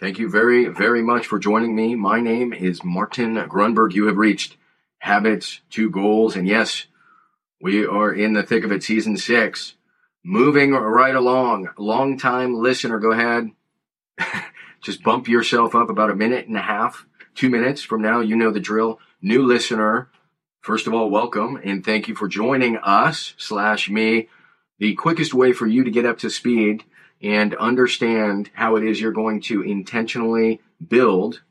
Thank you very, very much for joining me. My name is Martin Grunberg. You have reached Habits to Goals. And yes, we are in the thick of it, season six. Moving right along. Long time listener, go ahead. Just bump yourself up about a minute and a half, two minutes from now. You know the drill. New listener. First of all, welcome and thank you for joining us slash me. The quickest way for you to get up to speed and understand how it is you're going to intentionally build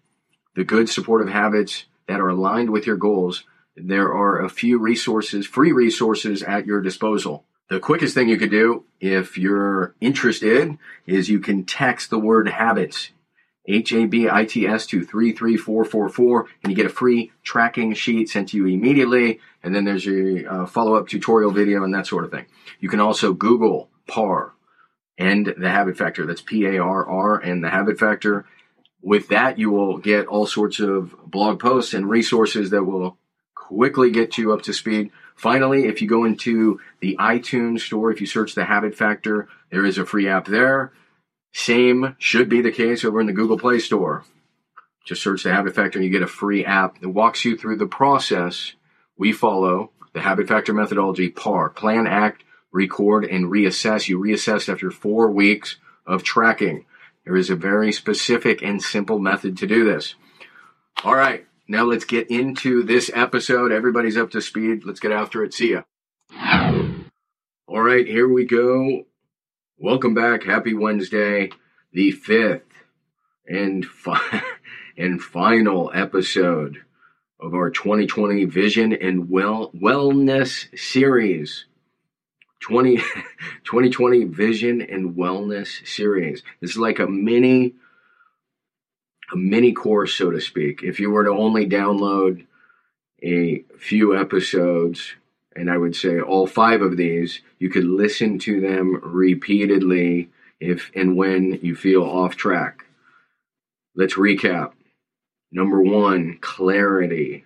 the good supportive habits that are aligned with your goals, there are a few resources, free resources at your disposal. The quickest thing you could do if you're interested is you can text the word habits, H A B I T S to 33444, and you get a free tracking sheet sent to you immediately. And then there's a uh, follow up tutorial video and that sort of thing. You can also Google PARR, and the habit factor. That's P A R R and the habit factor. With that, you will get all sorts of blog posts and resources that will quickly get you up to speed. Finally, if you go into the iTunes store, if you search the habit factor, there is a free app there. Same should be the case over in the Google Play Store. Just search the habit factor and you get a free app that walks you through the process we follow, the habit factor methodology, PARR, plan, act, record, and reassess. You reassess after four weeks of tracking. There is a very specific and simple method to do this. All right, now let's get into this episode. Everybody's up to speed. Let's get after it. See ya. All right, here we go. Welcome back. Happy Wednesday, the fifth and fi- and final episode of our 2020 Vision and Well Wellness series. 20, 2020 Vision and Wellness series. This is like a mini a mini course, so to speak. If you were to only download a few episodes, and I would say all five of these, you could listen to them repeatedly if and when you feel off track. Let's recap. Number one, clarity,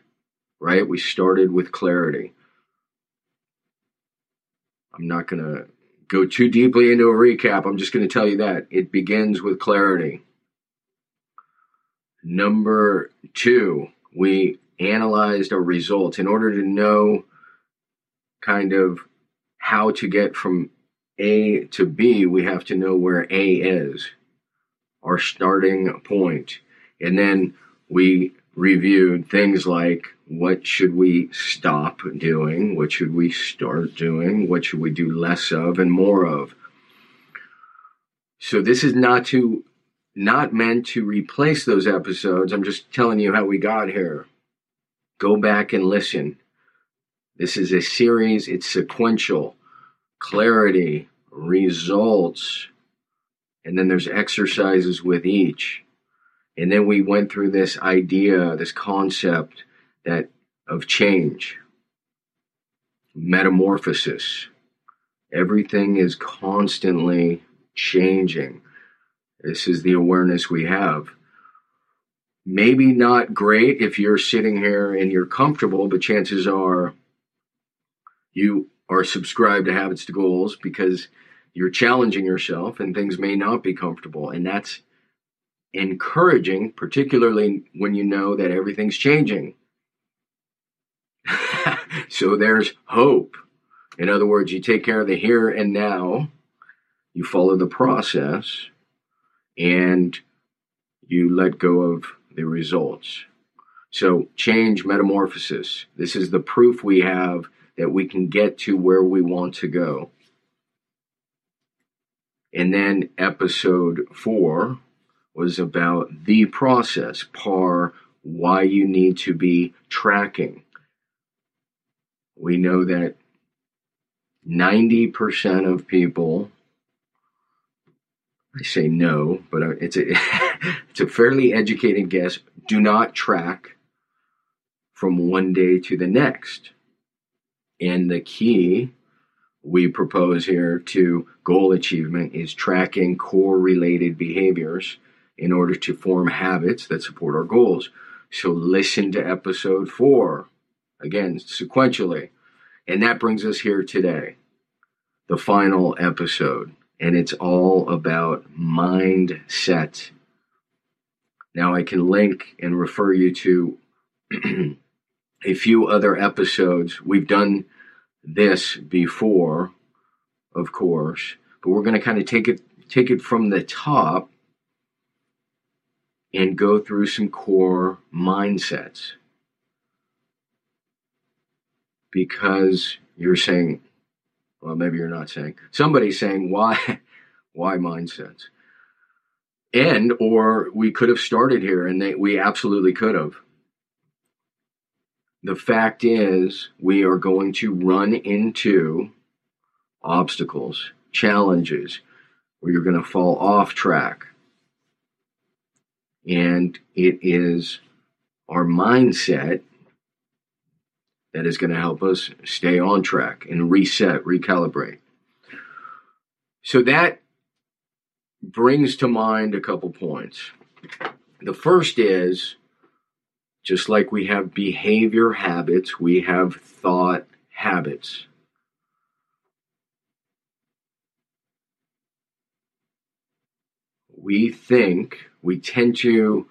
right? We started with clarity. I'm not going to go too deeply into a recap. I'm just going to tell you that it begins with clarity. Number two, we analyzed our results in order to know kind of how to get from A to B. We have to know where A is, our starting point. And then we reviewed things like what should we stop doing, what should we start doing, what should we do less of and more of. So this is not to not meant to replace those episodes. I'm just telling you how we got here. Go back and listen. This is a series, it's sequential. Clarity, results, and then there's exercises with each. And then we went through this idea, this concept that of change, metamorphosis. Everything is constantly changing. This is the awareness we have. Maybe not great if you're sitting here and you're comfortable, but chances are you are subscribed to habits to goals because you're challenging yourself and things may not be comfortable. And that's encouraging, particularly when you know that everything's changing. so there's hope. In other words, you take care of the here and now, you follow the process, and you let go of the results. So, change metamorphosis. This is the proof we have that we can get to where we want to go. And then, episode four was about the process, PARR why you need to be tracking. We know that 90% of people, I say no, but uh, it's a, it's a fairly educated guess, do not track from one day to the next. And the key we propose here to goal achievement is tracking core related behaviors in order to form habits that support our goals. So listen to episode four, again, sequentially. And that brings us here today, the final episode. And it's all about mindset. Now, I can link and refer you to a few other episodes. We've done this before, of course, but we're going to kind of take it take it from the top and go through some core mindsets. Because you're saying, well, maybe you're not saying, somebody's saying, why, why mindsets? And, or we could have started here and they, we absolutely could have. The fact is, we are going to run into obstacles, challenges, where you're going to fall off track and it is our mindset that is going to help us stay on track and reset, recalibrate. So that brings to mind a couple points. The first is just like we have behavior habits, we have thought habits. We think we tend to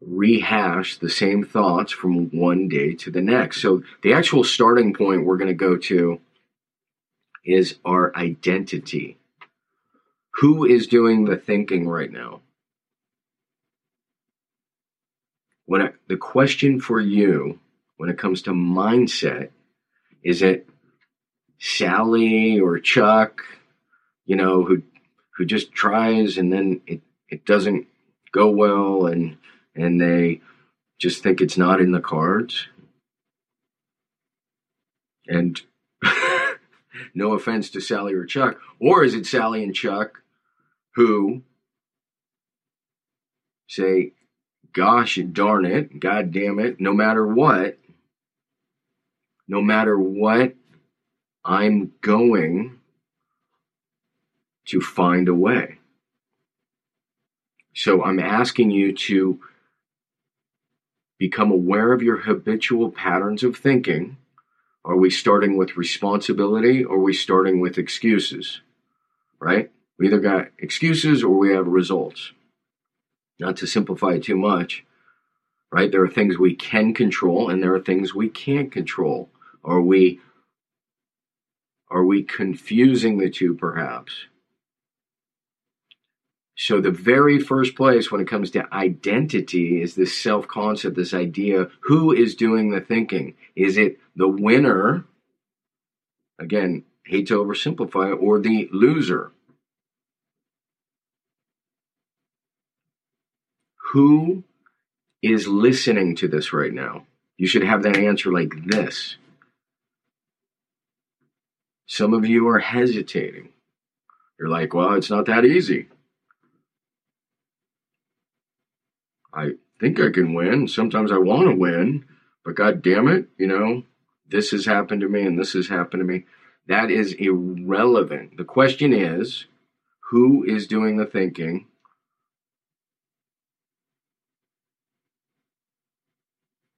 rehash the same thoughts from one day to the next. So the actual starting point we're going to go to is our identity. Who is doing the thinking right now? When I, the question for you when it comes to mindset is it Sally or Chuck, you know, who who just tries and then it it doesn't go well and and they just think it's not in the cards. And no offense to Sally or Chuck, or is it Sally and Chuck who say, gosh darn it, god damn it, no matter what, no matter what, I'm going to find a way. So I'm asking you to become aware of your habitual patterns of thinking. Are we starting with responsibility or are we starting with excuses? Right? We either got excuses or we have results. Not to simplify it too much, right? There are things we can control and there are things we can't control. Are we are we confusing the two perhaps? So, the very first place when it comes to identity is this self concept, this idea who is doing the thinking? Is it the winner? Again, hate to oversimplify or the loser? Who is listening to this right now? You should have that answer like this. Some of you are hesitating. You're like, well, it's not that easy. I think I can win. Sometimes I want to win, but God damn it, you know, this has happened to me and this has happened to me. That is irrelevant. The question is who is doing the thinking?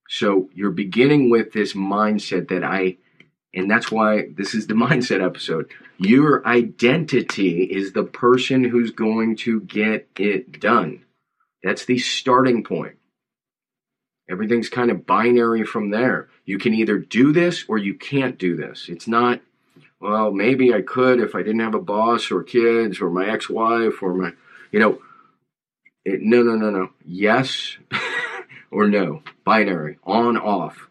So you're beginning with this mindset that I, and that's why this is the mindset episode. Your identity is the person who's going to get it done. That's the starting point. Everything's kind of binary from there. You can either do this or you can't do this. It's not, well, maybe I could if I didn't have a boss or kids or my ex wife or my, you know, it, no, no, no, no. Yes or no. Binary, on, off.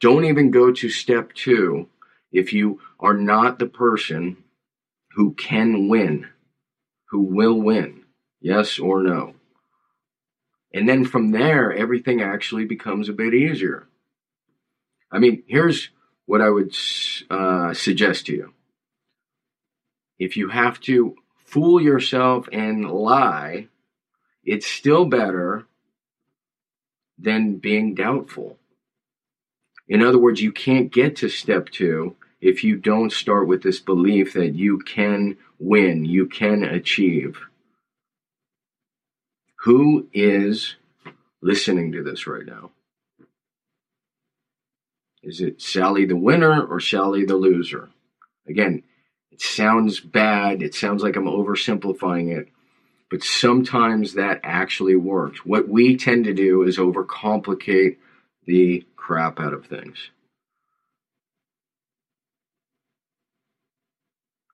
Don't even go to step two if you are not the person who can win, who will win. Yes or no. And then from there, everything actually becomes a bit easier. I mean, here's what I would uh, suggest to you. If you have to fool yourself and lie, it's still better than being doubtful. In other words, you can't get to step two if you don't start with this belief that you can win, you can achieve. Who is listening to this right now? Is it Sally the winner or Sally the loser? Again, it sounds bad. It sounds like I'm oversimplifying it. But sometimes that actually works. What we tend to do is overcomplicate the crap out of things.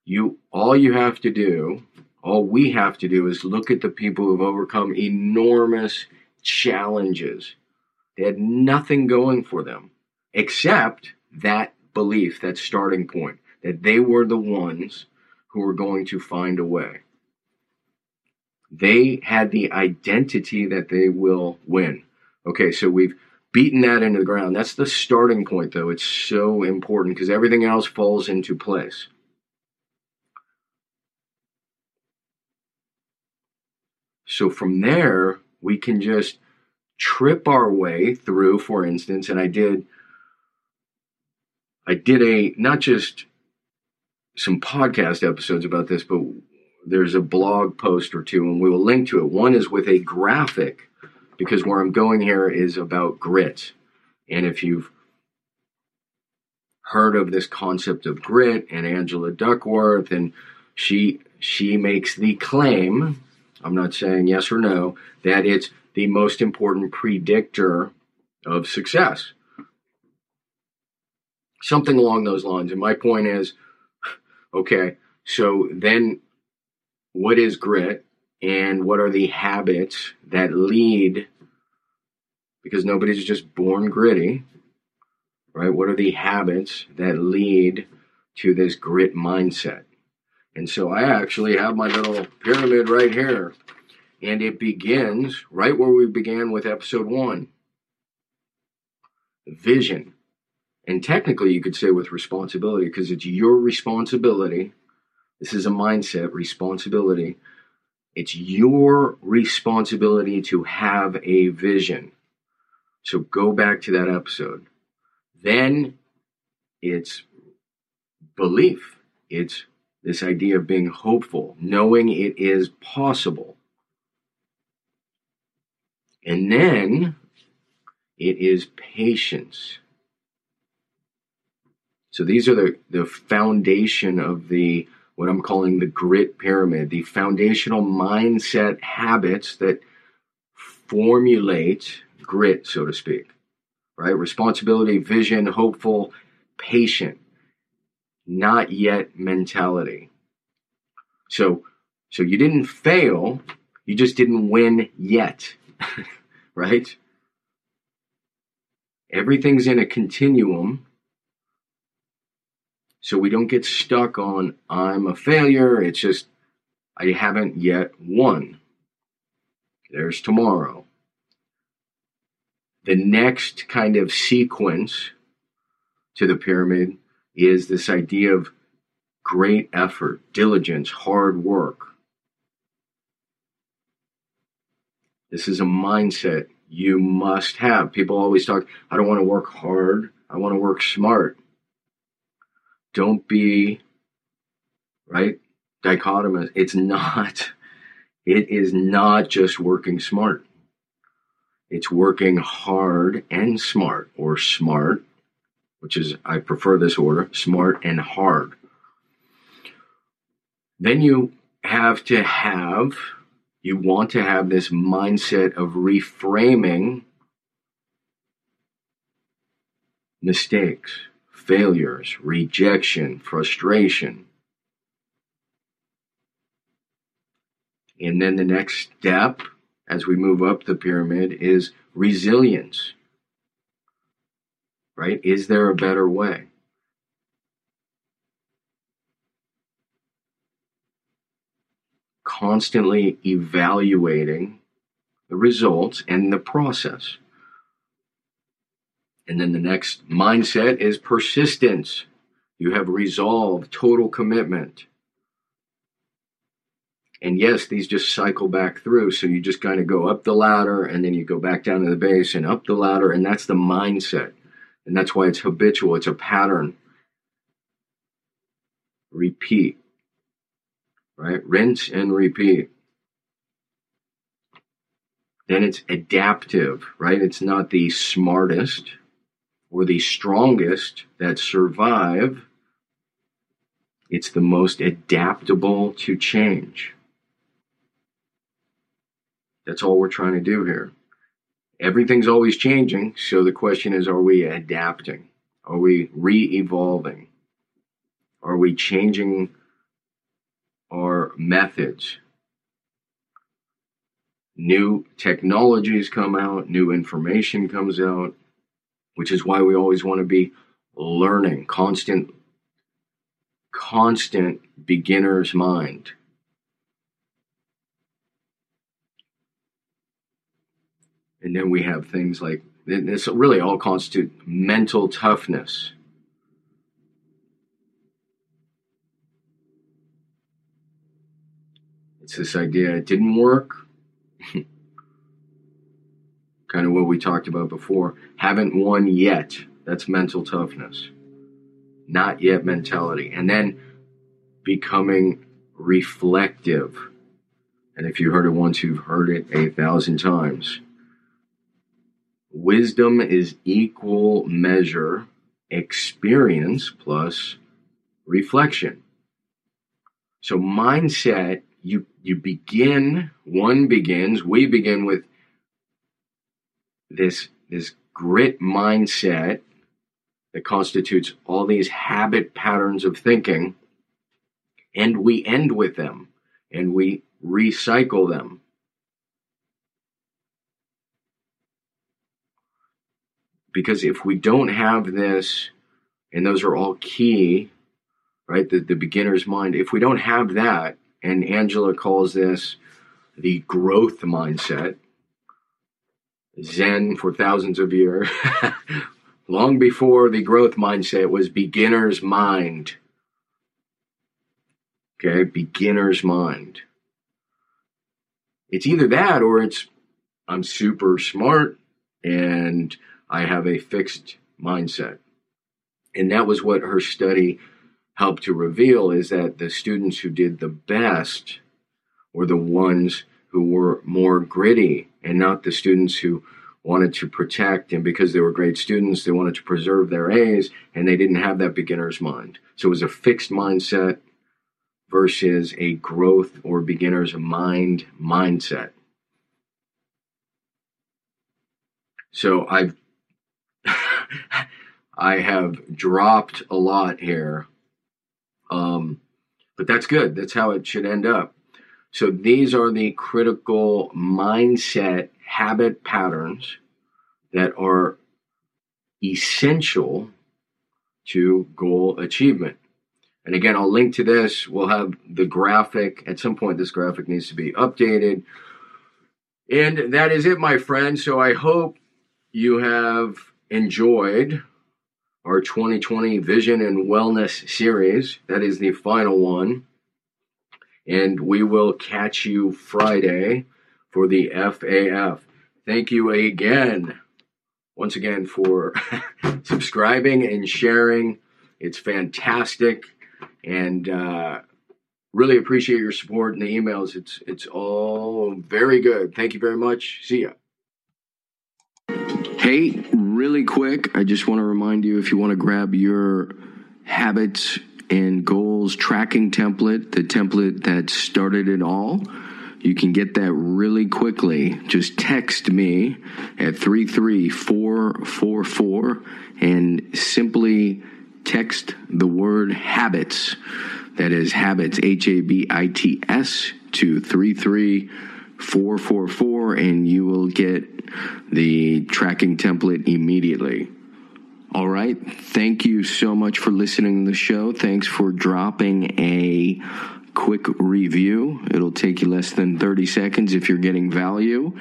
You all you have to do, all we have to do is look at the people who've overcome enormous challenges. They had nothing going for them except that belief, that starting point, that they were the ones who were going to find a way. They had the identity that they will win. Okay, so we've beaten that into the ground. That's the starting point, though. It's so important because everything else falls into place. So from there, we can just trip our way through, for instance, and I did I did a not just some podcast episodes about this, but there's a blog post or two, and we will link to it. One is with a graphic, because where I'm going here is about grit. And if you've heard of this concept of grit and Angela Duckworth, and she she makes the claim, I'm not saying yes or no, that it's the most important predictor of success. Something along those lines. And my point is, okay, so then what is grit and what are the habits that lead because nobody's just born gritty right what are the habits that lead to this grit mindset and so i actually have my little pyramid right here and it begins right where we began with episode 1 vision and technically you could say with responsibility because it's your responsibility this is a mindset, responsibility. It's your responsibility to have a vision. So go back to that episode. Then it's belief. It's this idea of being hopeful, knowing it is possible. And then it is patience. So these are the, the foundation of the what I'm calling the grit pyramid, the foundational mindset habits that formulate grit, so to speak, right? Responsibility, vision, hopeful, patient, not yet mentality. So, so you didn't fail, you just didn't win yet, right? Everything's in a continuum so we don't get stuck on, I'm a failure. It's just, I haven't yet won. There's tomorrow. The next kind of sequence to the pyramid is this idea of great effort, diligence, hard work. This is a mindset you must have. People always talk, I don't want to work hard, I want to work smart don't be right dichotomous it's not it is not just working smart it's working hard and smart or smart which is i prefer this order smart and hard then you have to have you want to have this mindset of reframing mistakes failures, rejection, frustration. And then the next step as we move up the pyramid is resilience. Right? Is there a better way? Constantly evaluating the results and the process. And then the next mindset is persistence. You have resolve, total commitment. And yes, these just cycle back through. So you just kind of go up the ladder and then you go back down to the base and up the ladder. And that's the mindset. And that's why it's habitual, it's a pattern. Repeat, right? Rinse and repeat. Then it's adaptive, right? It's not the smartest or the strongest that survive. It's the most adaptable to change. That's all we're trying to do here. Everything's always changing, so the question is are we adapting? Are we re evolving? Are we changing our methods? New technologies come out, new information comes out, which is why we always want to be learning, constant, constant beginner's mind. And then we have things like this really all constitute mental toughness. It's this idea it didn't work. kind of what we talked about before. Haven't won yet. That's mental toughness. Not yet mentality. And then becoming reflective. And if you heard it once, you've heard it a thousand times. Wisdom is equal measure experience plus reflection. So mindset, you you begin, one begins, we begin with this this grit mindset that constitutes all these habit patterns of thinking and we end with them and we recycle them because if we don't have this, and those are all key, right? The, the beginner's mind, if we don't have that, and Angela calls this the growth mindset, Zen for thousands of years, long before the growth mindset was beginner's mind. Okay, beginner's mind. It's either that or it's I'm super smart and I have a fixed mindset. And that was what her study helped to reveal is that the students who did the best were the ones who were more gritty and not the students who wanted to protect and because they were great students they wanted to preserve their A's and they didn't have that beginner's mind. So it was a fixed mindset versus a growth or beginner's mind mindset. So I've I have dropped a lot here. Um, but that's good. That's how it should end up. So these are the critical mindset habit patterns that are essential to goal achievement. And again, I'll link to this. We'll have the graphic. At some point, this graphic needs to be updated. And that is it, my friend. So I hope you have enjoyed our 2020 Vision and Wellness series. That is the final one. And we will catch you Friday for the FAF. Thank you again, once again, for subscribing and sharing. It's fantastic. And, uh, really appreciate your support and the emails. It's it's all very good. Thank you very much. See ya. Hey, really quick, I just want to remind you if you want to grab your habits and goals tracking template, the template that started it all, you can get that really quickly. Just text me at 33444 and simply text the word habits. That is habits, H A B I T S, to 33444, and you will get the tracking template immediately. All right. Thank you so much for listening to the show. Thanks for dropping a quick review. It'll take you less than 30 seconds if you're getting value.